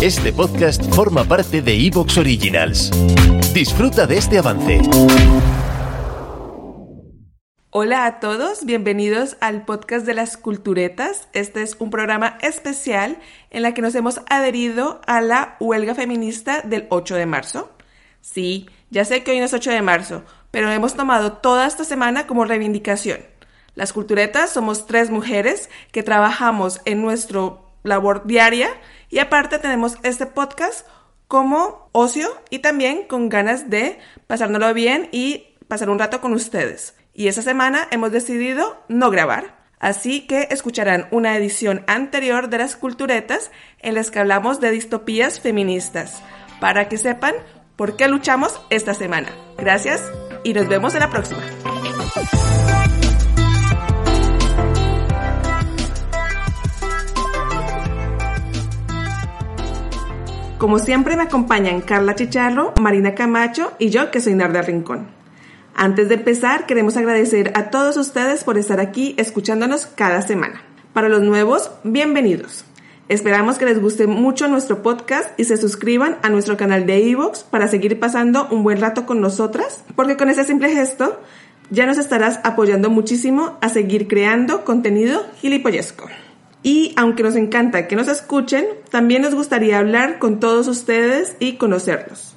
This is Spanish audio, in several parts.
Este podcast forma parte de Evox Originals. Disfruta de este avance. Hola a todos, bienvenidos al podcast de las culturetas. Este es un programa especial en la que nos hemos adherido a la huelga feminista del 8 de marzo. Sí, ya sé que hoy no es 8 de marzo, pero hemos tomado toda esta semana como reivindicación. Las culturetas somos tres mujeres que trabajamos en nuestro labor diaria y aparte tenemos este podcast como ocio y también con ganas de pasárnoslo bien y pasar un rato con ustedes. Y esa semana hemos decidido no grabar. Así que escucharán una edición anterior de las culturetas en las que hablamos de distopías feministas, para que sepan por qué luchamos esta semana. Gracias y nos vemos en la próxima. Como siempre me acompañan Carla Chicharro, Marina Camacho y yo que soy Narda Rincón. Antes de empezar, queremos agradecer a todos ustedes por estar aquí escuchándonos cada semana. Para los nuevos, bienvenidos. Esperamos que les guste mucho nuestro podcast y se suscriban a nuestro canal de Evox para seguir pasando un buen rato con nosotras, porque con ese simple gesto ya nos estarás apoyando muchísimo a seguir creando contenido gilipollesco. Y aunque nos encanta que nos escuchen, también nos gustaría hablar con todos ustedes y conocerlos.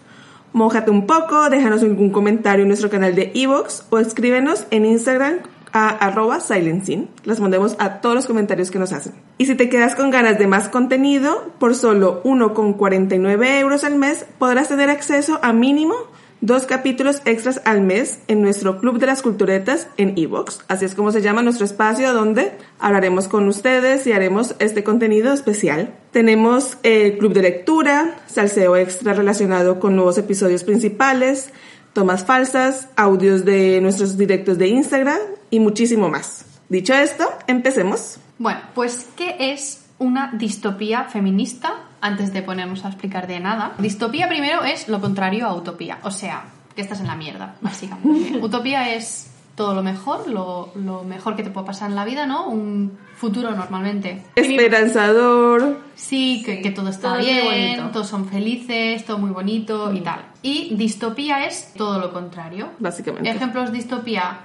Mójate un poco, déjanos algún comentario en nuestro canal de Evox o escríbenos en Instagram a arroba silencing. Las mandemos a todos los comentarios que nos hacen. Y si te quedas con ganas de más contenido, por solo 1,49 euros al mes podrás tener acceso a mínimo dos capítulos extras al mes en nuestro Club de las Culturetas en Evox. Así es como se llama nuestro espacio donde hablaremos con ustedes y haremos este contenido especial. Tenemos el club de lectura, salseo extra relacionado con nuevos episodios principales, tomas falsas, audios de nuestros directos de Instagram y muchísimo más. Dicho esto, empecemos. Bueno, pues ¿qué es una distopía feminista? Antes de ponernos a explicar de nada. Distopía primero es lo contrario a utopía, o sea, que estás en la mierda, básicamente. utopía es todo lo mejor, lo, lo, mejor que te puede pasar en la vida, ¿no? Un futuro normalmente. Esperanzador. Sí, que, que todo está Todo bien, todos son felices, todo muy bonito y tal. Y distopía es todo lo contrario. Básicamente. Ejemplos de distopía,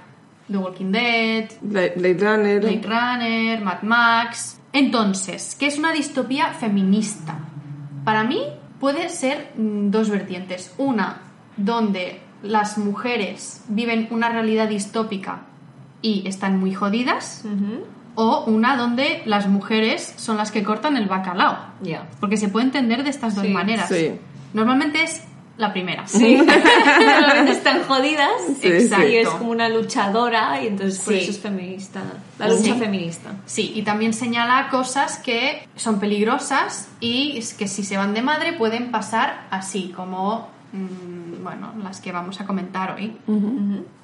The Walking Dead, Blade Blade Runner. Blade Runner, Mad Max. Entonces, ¿qué es una distopía feminista? Para mí puede ser mm, dos vertientes. Una, donde las mujeres viven una realidad distópica y están muy jodidas. O una donde las mujeres son las que cortan el bacalao. Ya. Porque se puede entender de estas dos Sí, maneras. sí. Normalmente es la primera. Sí. Normalmente están jodidas. Sí, Exacto. Y es como una luchadora y entonces por Sí. eso es feminista. La lucha Sí. feminista. Sí, y también señala cosas que son peligrosas y es que si se van de madre pueden pasar así, como, mm, bueno, las que vamos a comentar hoy.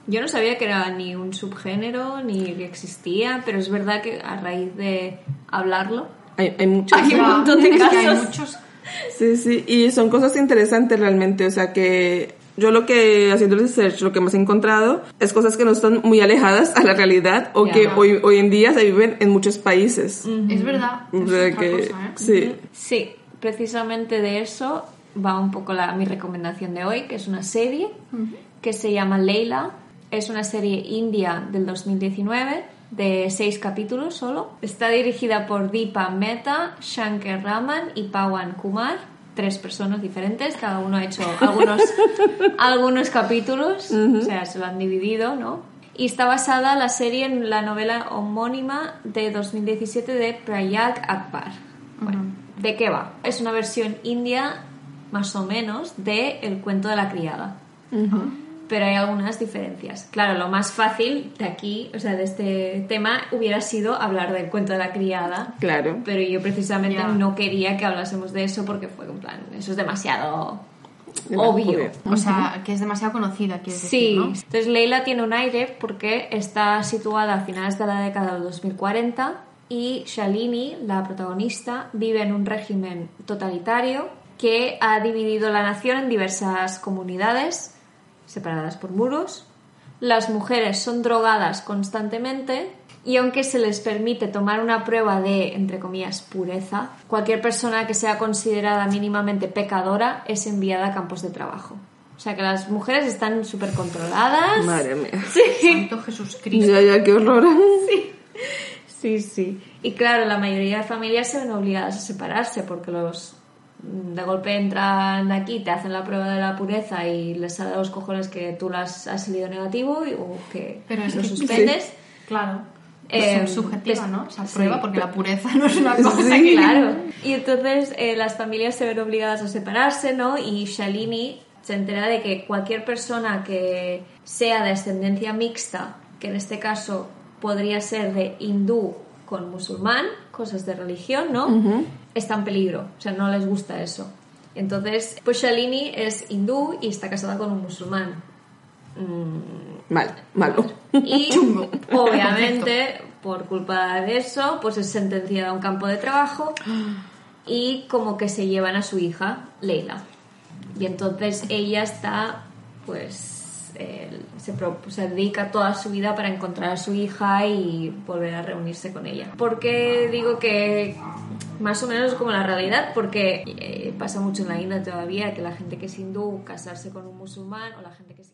Yo no sabía que era ni un subgénero ni que existía, pero es verdad que a raíz de hablarlo Hay, hay muchos. Hay un montón de Es que hay casos. muchos. Sí, sí, y son cosas interesantes realmente, o sea que yo lo que, haciendo el research, lo que más he encontrado es cosas que no están muy alejadas a la realidad o Ya. que hoy, hoy en día se viven en muchos países. Es verdad. O es sea otra que, cosa, ¿eh? sí. Sí, precisamente de eso va un poco la, mi recomendación de hoy, que es una serie que se llama Leila. Es una serie india del 2019 de seis capítulos solo. Está dirigida por Deepa Mehta, Shankar Raman y Pawan Kumar. Tres personas diferentes, cada uno ha hecho algunos, algunos capítulos, o sea, se lo han dividido, ¿no? Y está basada la serie en la novela homónima de 2017 de Prayag Akbar. Bueno, ¿de qué va? Es una versión india, más o menos, de El cuento de la criada. Pero hay algunas diferencias. Claro, lo más fácil de aquí, o sea, de este tema, hubiera sido hablar del cuento de la criada. Claro. Pero yo precisamente Ya. no quería que hablásemos de eso porque fue en plan, eso es demasiado obvio. O sea, que es demasiado conocida, quieres Sí, decir, ¿no? entonces Leila tiene un aire porque está situada a finales de la década del 2040 y Shalini, la protagonista, vive en un régimen totalitario que ha dividido la nación en diversas comunidades separadas por muros. Las mujeres son drogadas constantemente y aunque se les permite tomar una prueba de, entre comillas, pureza, cualquier persona que sea considerada mínimamente pecadora es enviada a campos de trabajo. O sea que las mujeres están súper controladas. Madre mía. Santo Jesús Cristo. Ya, ya, qué horror. Sí, sí. Y claro, la mayoría de familias se ven obligadas a separarse porque los de golpe entran aquí, te hacen la prueba de la pureza y les sale a los cojones que tú las has salido negativo y, o que Pero es lo que- suspendes. Claro. Eh, es subjetiva, ¿no? Esa sí, prueba, porque pero- la pureza no es una cosa que... Claro. Y entonces eh, las familias se ven obligadas a separarse, ¿no? Y Shalini se entera de que cualquier persona que sea de ascendencia mixta, que en este caso podría ser de hindú con musulmán, cosas de religión, ¿no? Está en peligro, o sea, no les gusta eso. Entonces, pues Shalini es hindú y está casada con un musulmán. Mal, malo. Y obviamente, por culpa de eso, pues es sentenciada a un campo de trabajo y como que se llevan a su hija, Leila. Y entonces ella está, pues, eh, se, dedica toda su vida para encontrar a su hija y volver a reunirse con ella. Porque digo que más o menos como la realidad, porque eh, pasa mucho en la India todavía que la gente que es hindú casarse con un musulmán o la gente que es